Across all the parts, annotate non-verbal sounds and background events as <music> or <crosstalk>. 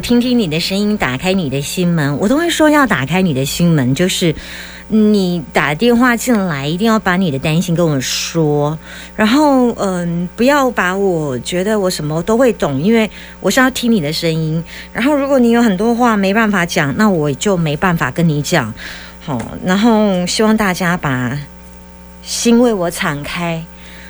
听听你的声音，打开你的心门，我都会说要打开你的心门，就是你打电话进来，一定要把你的担心跟我说，然后嗯，不要把我觉得我什么都会懂，因为我是要听你的声音。然后如果你有很多话没办法讲，那我就没办法跟你讲。好，然后希望大家把心为我敞开。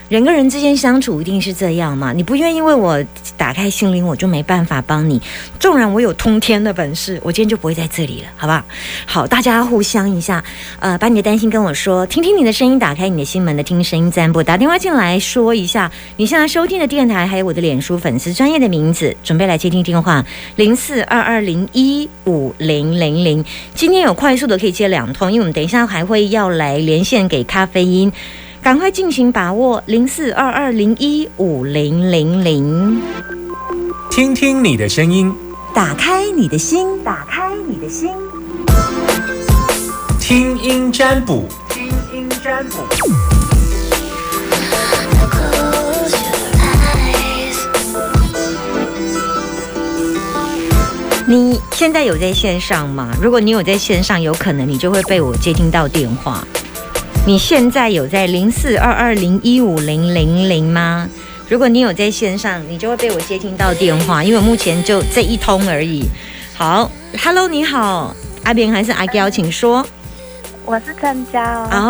人跟人之间相处一定是这样嘛？你不愿意为我打开心灵，我就没办法帮你。纵然我有通天的本事，我今天就不会在这里了，好不好？好，大家互相一下，呃，把你的担心跟我说，听听你的声音，打开你的心门的听声音占卜，打电话进来说一下你现在收听的电台，还有我的脸书粉丝专业的名字，准备来接听电话零四二二零一五零零零。今天有快速的可以接两通，因为我们等一下还会要来连线给咖啡因。赶快进行把握零四二二零一五零零零，听听你的声音，打开你的心，打开你的心，听音占卜，听音占卜。你现在有在线上吗？如果你有在线上，有可能你就会被我接听到电话。你现在有在零四二二零一五零零零吗？如果你有在线上，你就会被我接听到电话，因为我目前就这一通而已。好，Hello，你好，阿扁还是阿娇，请说。我是陈娇。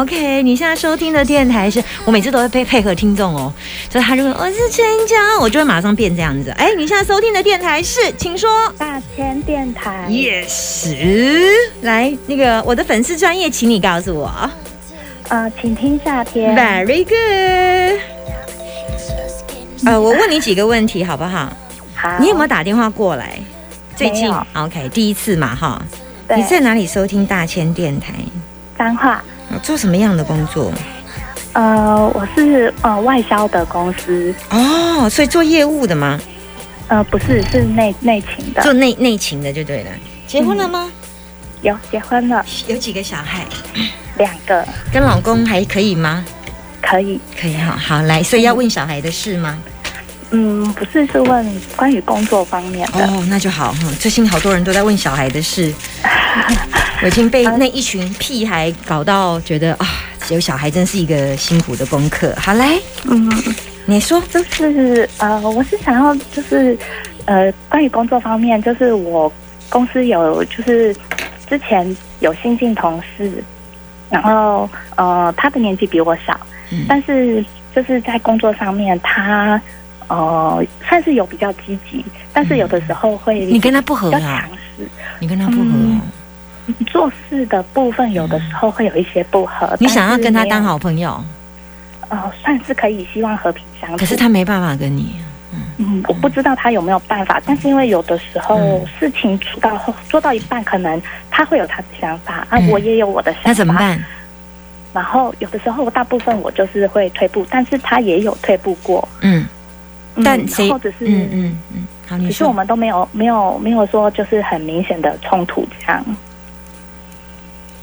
OK，你现在收听的电台是我每次都会配配合听众哦，所以他就说我是陈娇，我就会马上变这样子。哎，你现在收听的电台是，请说。大千电台。Yes，来那个我的粉丝专业，请你告诉我。呃，请听夏天。Very good。呃，我问你几个问题好不好？好。你有没有打电话过来？最近 OK，第一次嘛哈。你在哪里收听大千电台？彰化。做什么样的工作？呃，我是呃外销的公司。哦，所以做业务的吗？呃，不是，是内内勤的。做内内勤的就对了。结婚了吗？有，结婚了。有几个小孩？两个跟老公还可以吗？可以，可以哈。好来，所以要问小孩的事吗？嗯，不是，是问关于工作方面的。哦，那就好哈。最近好多人都在问小孩的事，<laughs> 我已经被那一群屁孩搞到觉得啊，有小孩真是一个辛苦的功课。好来，嗯，你说，就是呃，我是想要就是呃，关于工作方面，就是我公司有就是之前有新进同事。然后，呃，他的年纪比我小，但是就是在工作上面，他呃算是有比较积极，但是有的时候会你跟他不合啊，强势，你跟他不合，做事的部分有的时候会有一些不合。你想要跟他当好朋友，哦，算是可以，希望和平相处。可是他没办法跟你，嗯，我不知道他有没有办法，但是因为有的时候事情做到做到一半，可能。他会有他的想法啊，我也有我的想法。那怎么办？然后有的时候，大部分我就是会退步，但是他也有退步过。嗯，但谁或者是嗯嗯嗯，好，只是我们都没有没有没有说就是很明显的冲突这样。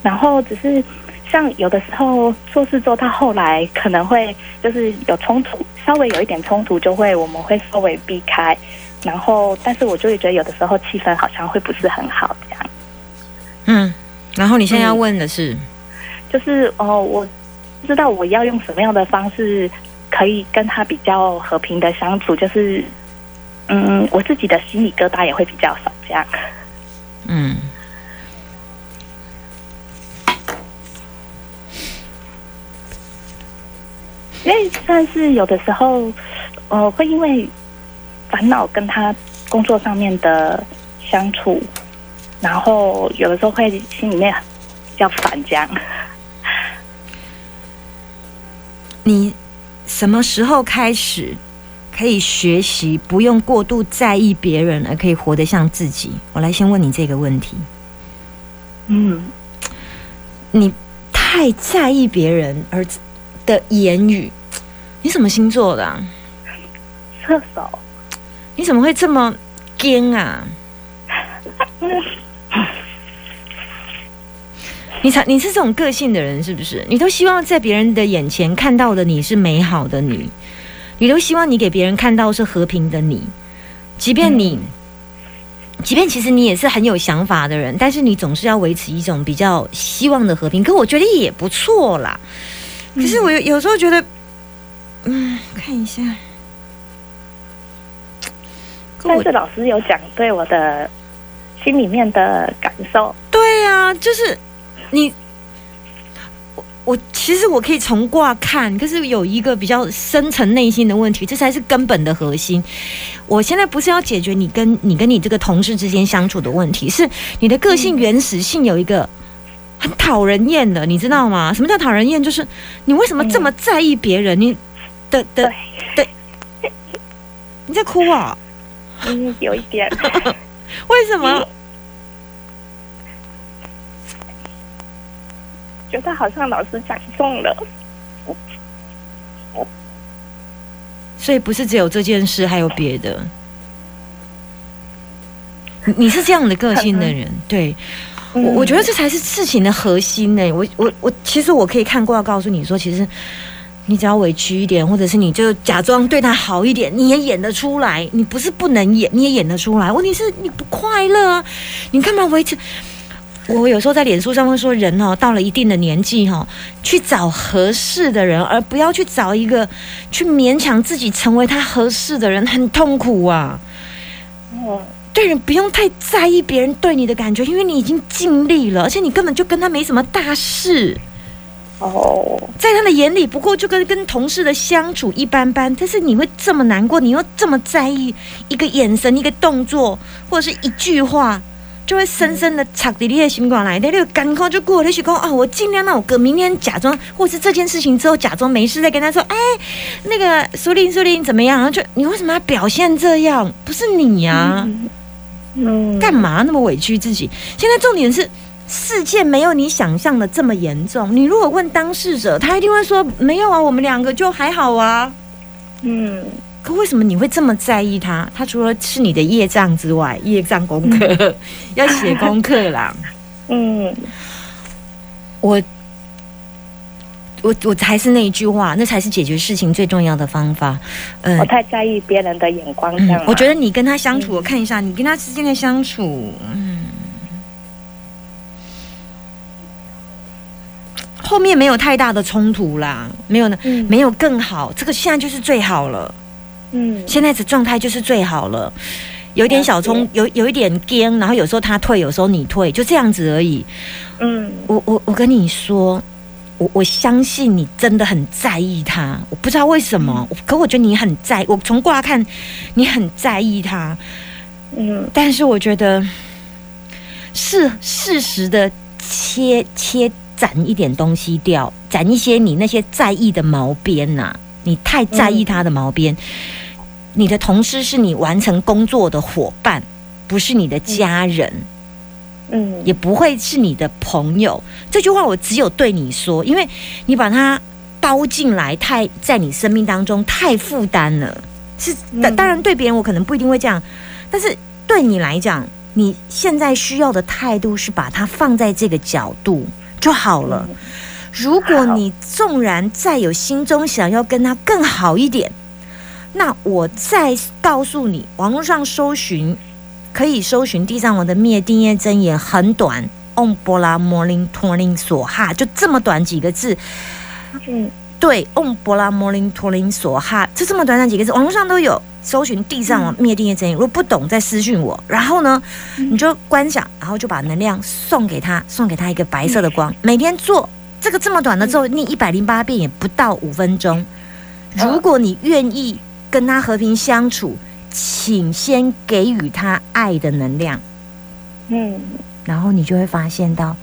然后只是像有的时候做事做到后来，可能会就是有冲突，稍微有一点冲突，就会我们会稍微避开。然后，但是我就会觉得有的时候气氛好像会不是很好这样。嗯，然后你现在要问的是，就是哦，我不知道我要用什么样的方式可以跟他比较和平的相处，就是嗯，我自己的心理疙瘩也会比较少，这样。嗯，因为算是有的时候，呃，会因为烦恼跟他工作上面的相处。然后有的时候会心里面比较烦，这样。<laughs> 你什么时候开始可以学习不用过度在意别人，而可以活得像自己？我来先问你这个问题。嗯，你太在意别人而的言语。你什么星座的？射手。你怎么会这么尖啊？<laughs> 你才你是这种个性的人是不是？你都希望在别人的眼前看到的你是美好的你，你都希望你给别人看到是和平的你，即便你即便其实你也是很有想法的人，但是你总是要维持一种比较希望的和平。可我觉得也不错啦。可是我有有时候觉得，嗯，看一下，但是老师有讲对我的心里面的感受，对呀、就是你，我我其实我可以从卦看，可是有一个比较深层内心的问题，这才是根本的核心。我现在不是要解决你跟你跟你这个同事之间相处的问题，是你的个性原始性有一个。很讨人厌的，你知道吗？什么叫讨人厌？就是你为什么这么在意别人？你的的的，你在哭啊？嗯，有一点，<laughs> 为什么？觉得好像老师讲中了。所以不是只有这件事，还有别的。你你是这样的个性的人，对我我觉得这才是事情的核心呢。我我我，其实我可以看过，要告诉你说，其实你只要委屈一点，或者是你就假装对他好一点，你也演得出来。你不是不能演，你也演得出来。问题是你不快乐啊，你干嘛维持？我有时候在脸书上会说，人哦，到了一定的年纪哈、哦，去找合适的人，而不要去找一个去勉强自己成为他合适的人，很痛苦啊。嗯对人不用太在意别人对你的感觉，因为你已经尽力了，而且你根本就跟他没什么大事，哦，在他的眼里，不过就跟跟同事的相处一般般。但是你会这么难过，你又这么在意一个眼神、一个动作，或者是一句话，就会深深的插在你的心管来，那个感慨就过了。去讲啊，我尽量让我哥明天假装，或是这件事情之后假装没事，再跟他说，哎，那个苏林苏林怎么样？然后就你为什么要表现这样？不是你呀、嗯，干嘛那么委屈自己？现在重点是事件没有你想象的这么严重。你如果问当事者，他一定会说没有啊，我们两个就还好啊。嗯可为什么你会这么在意他？他除了是你的业障之外，业障功课、<laughs> 要写功课啦。嗯我我我还是那一句话，那才是解决事情最重要的方法。嗯、我太在意别人的眼光，这样吗、我觉得你跟他相处，我看一下你跟他之间的相处，嗯，后面没有太大的冲突啦，没有呢，嗯。没有更好，这个现在就是最好了，嗯。现在的状态就是最好了。有一点小冲，有有一点颠，然后有时候他退，有时候你退，就这样子而已。嗯。我我我跟你说，我我相信你真的很在意他，我不知道为什么，可我觉得你很在，我从卦看你很在意他，嗯但是我觉得是适时的切切斩一点东西掉，斩一些你那些在意的毛边呐、你太在意他的毛边。你的同事是你完成工作的伙伴，不是你的家人。嗯也不会是你的朋友。这句话我只有对你说，因为你把它包进来，太在你生命当中太负担了。是，当嗯当然对别人我可能不一定会这样，但是对你来讲，你现在需要的态度是把它放在这个角度就好了。如果你纵然再有心中想要跟他更好一点，那我再告诉你，网络上搜寻可以搜寻地藏王的灭定业真言，很短。嗡波拉摩林托林索哈，就这么短几个字。嗯对，嗡波拉摩林托林索哈，就这么短短几个字，网络上都有。搜寻地藏王灭定业真言，如果不懂再私讯我。然后呢，你就观想，然后就把能量送给他，送给他一个白色的光，每天做这个这么短的咒，念一百零八遍也不到五分钟。如果你愿意跟他和平相处，请先给予他爱的能量，嗯然后你就会发现到，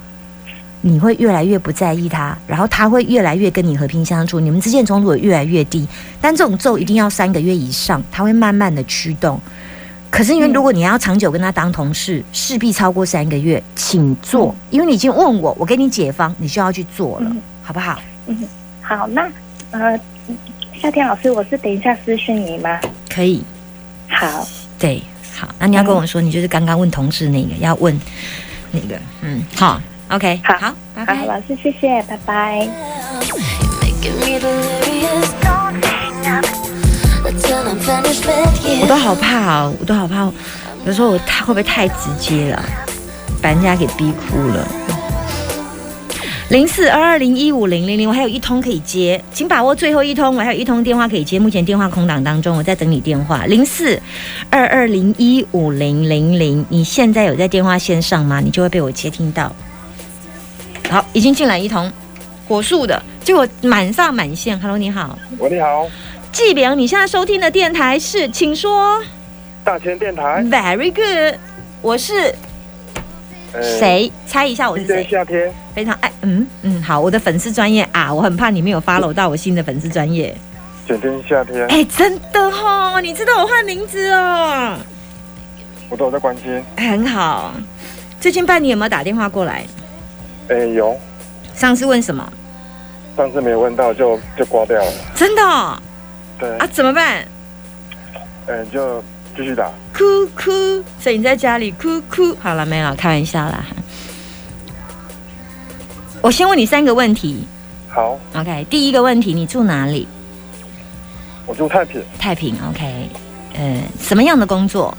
你会越来越不在意他，然后他会越来越跟你和平相处，你们之间的冲突也越来越低。但这种咒一定要三个月以上，他会慢慢的驱动。可是因为如果你要长久跟他当同事，势必超过三个月，请做，因为你已经问我，我给你解方，你就要去做了，嗯好不好？嗯，好，那呃，夏天老师，我是等一下私讯你吗？可以，好，对，好，那你要跟我说，你就是刚刚问同事那个，要问那个，嗯，好，OK，好好，拜，拜。老师谢谢，拜拜。我都好怕哦，我都好怕哦。有时候我太会不会太直接了，把人家给逼哭了？零四二二零一五零零零，我还有一通可以接，请把握最后一通，我还有一通电话可以接，目前电话空档当中，我在等你电话。零四二二零一五零零零，你现在有在电话线上吗？你就会被我接听到。好，已经进来一通，火速的，结果满上满线。Hello，你好，喂，你好，季良，你现在收听的电台是，请说。大千电台。Very good，我是呃？谁？猜一下我是谁？夏天，非常爱，嗯嗯，好，我的粉丝专业啊，我很怕你没有 follow 到我新的粉丝专业。整天夏天，哎、真的哦，你知道我换名字哦，我都有在关心。很好。最近半年有没有打电话过来？哎，有，上次问什么？上次没问到就就挂掉了。真的哦、对，啊？怎么办？哎，就继续打。哭哭，所以你在家里哭哭。好了，没有，开玩笑啦。我先问你三个问题好，，OK？第一个问题，你住哪里？我住太平，太平，OK？呃，什么样的工作？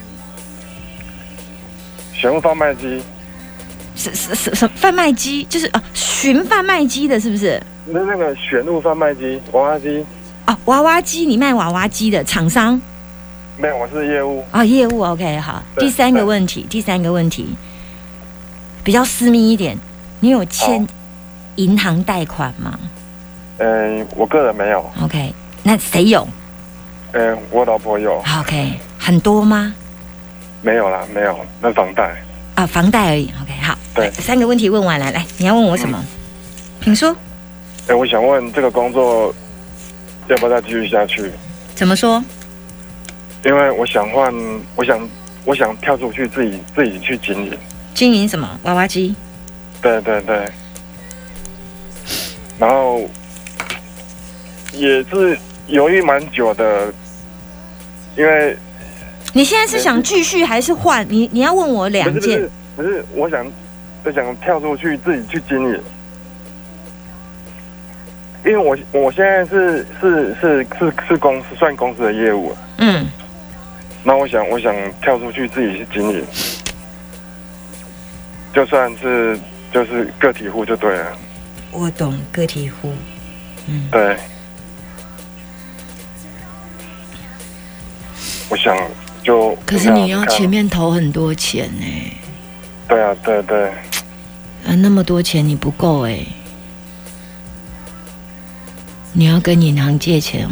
选物贩卖机，是是是什贩卖机？就是啊，寻贩卖机的，是不是？那那个选物贩卖机，娃娃机，哦，娃娃机，你卖娃娃机的厂商没有，我是业务。啊、业务 OK 好。第三个对问题，第三个问题比较私密一点，你有欠好银行贷款吗嗯，我个人没有，？OK，那谁有嗯，我老婆有，？OK，很多吗？没有啦，没有，那房贷。啊，房贷而已。OK，好，对三个问题问完了，来，你要问我什么？请说。哎，我想问这个工作要不要再继续下去？怎么说？因为我想换，我想，我想跳出去自己自己去经营。经营什么？娃娃机？对对对，然后也是犹豫蛮久的，因为你现在是想继续还是换？你你要问我不两件是不是不是，我想我想跳出去自己去经营，因为我我现在是是是是是公司算公司的业务，嗯，那我想我想跳出去自己去经营，就算是就是个体户就对了，我懂个体户。嗯，对。我想就可是你要前面投很多钱呢、对啊，对对，啊，那么多钱你不够哎、你要跟银行借钱哦。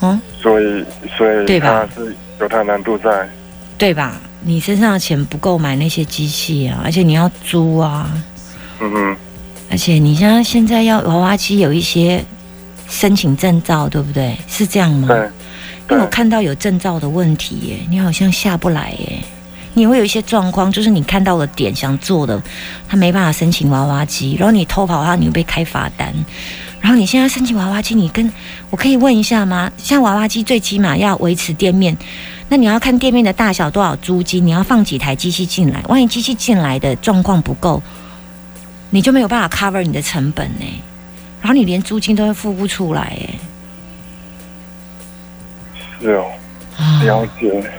哦，所以所以对吧它是有它难度在，对吧？你身上的钱不够买那些机器啊，而且你要租啊，嗯哼，而且你像现在要娃娃机有一些申请证照，对不对？是这样吗？对，对因为我看到有证照的问题耶，你好像下不来耶。你会有一些状况，就是你看到的点想做的，他没办法申请娃娃机，然后你偷跑他，你会被开罚单。然后你现在申请娃娃机，你跟我可以问一下吗？像娃娃机最起码要维持店面，那你要看店面的大小多少租金，你要放几台机器进来。万一机器进来的状况不够，你就没有办法 cover 你的成本呢。然后你连租金都会付不出来哎。是哦，啊了解，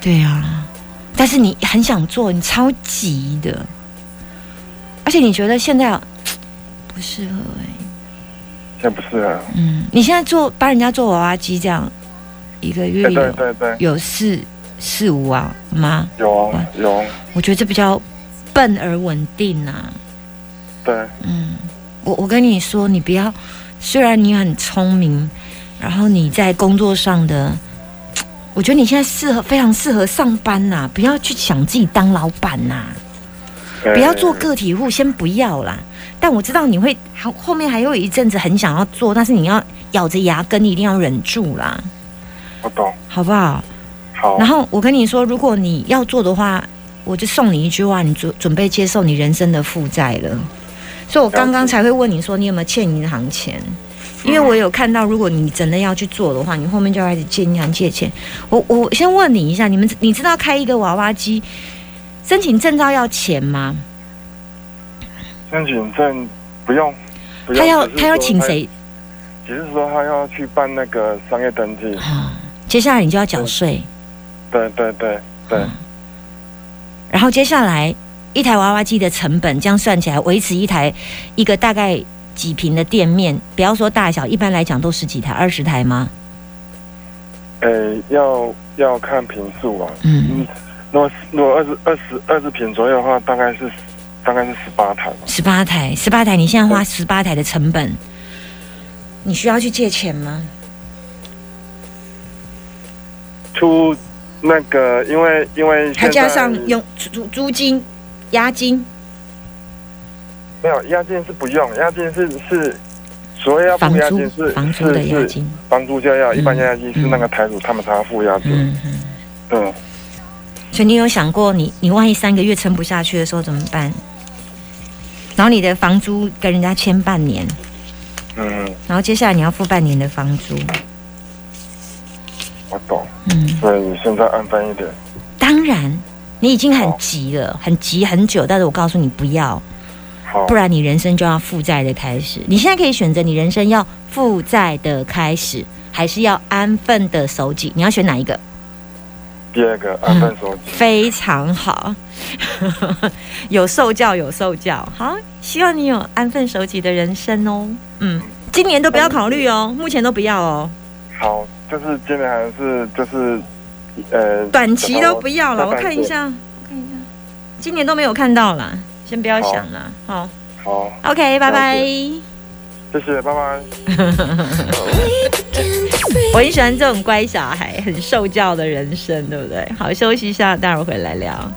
对啊，但是你很想做，你超急的，而且你觉得现在不适合哎、现在不是啊，嗯，你现在做帮人家做娃娃机这样，一个月有对对，有四四五万吗？有啊有，我觉得这比较笨而稳定啊。对，嗯，我我跟你说，你不要，虽然你很聪明，然后你在工作上的，我觉得你现在适合非常适合上班呐、不要去想自己当老板呐、不要做呃个体户，先不要啦。但我知道你会后后面还有一阵子很想要做，但是你要咬着牙根，你一定要忍住啦，我懂，好不好？好然，后我跟你说，如果你要做的话，我就送你一句话，你准准备接受你人生的负债了。所以我刚刚才会问你说，你有没有欠银行钱？因为我有看到，如果你真的要去做的话，你后面就要开始借银行借钱。我我先问你一下，你们你知道开一个娃娃机申请证照要钱吗？申请证不用，不用他要他要请谁？只是说他要去办那个商业登记，啊，接下来你就要缴税，对对对对，然后接下来一台娃娃机的成本，这样算起来，维持一台一个大概几平的店面，不要说大小，一般来讲都十几台、二十台吗？呃，要要看平数啊。嗯，嗯，如果如果二十二十二十平左右的话，大概是大概是十八台吧。十八台，十八台，你现在花十八台的成本，你需要去借钱吗？出那个，因为因为还加上用租租金、押金、没有押金是不用，押金是是所谓要付押金是、房租的押金，房租就要，一般嗯押金是那个台主他们才要付押金。嗯嗯。对，所以你有想过你，你万一三个月撑不下去的时候怎么办？然后你的房租跟人家签半年，嗯，然后接下来你要付半年的房租，我懂。嗯，所以现在安分一点。当然你已经很急了，很急很久，但是我告诉你不要，好不，然你人生就要负债的开始。你现在可以选择你人生要负债的开始，还是要安分的守己，你要选哪一个？第二个安分守己。非常好，<laughs> 有受教有受教。好，希望你有安分守己的人生哦。嗯，今年都不要考虑哦，目前都不要哦，好，就是今年还是就是呃，短期都不要了。我看一下，我看一下，今年都没有看到啦，先不要想了。好好，，OK，拜拜。谢谢，拜拜。<laughs> <laughs> 我很喜欢这种乖小孩、很受教的人生，对不对？好，休息一下，待会儿回来聊。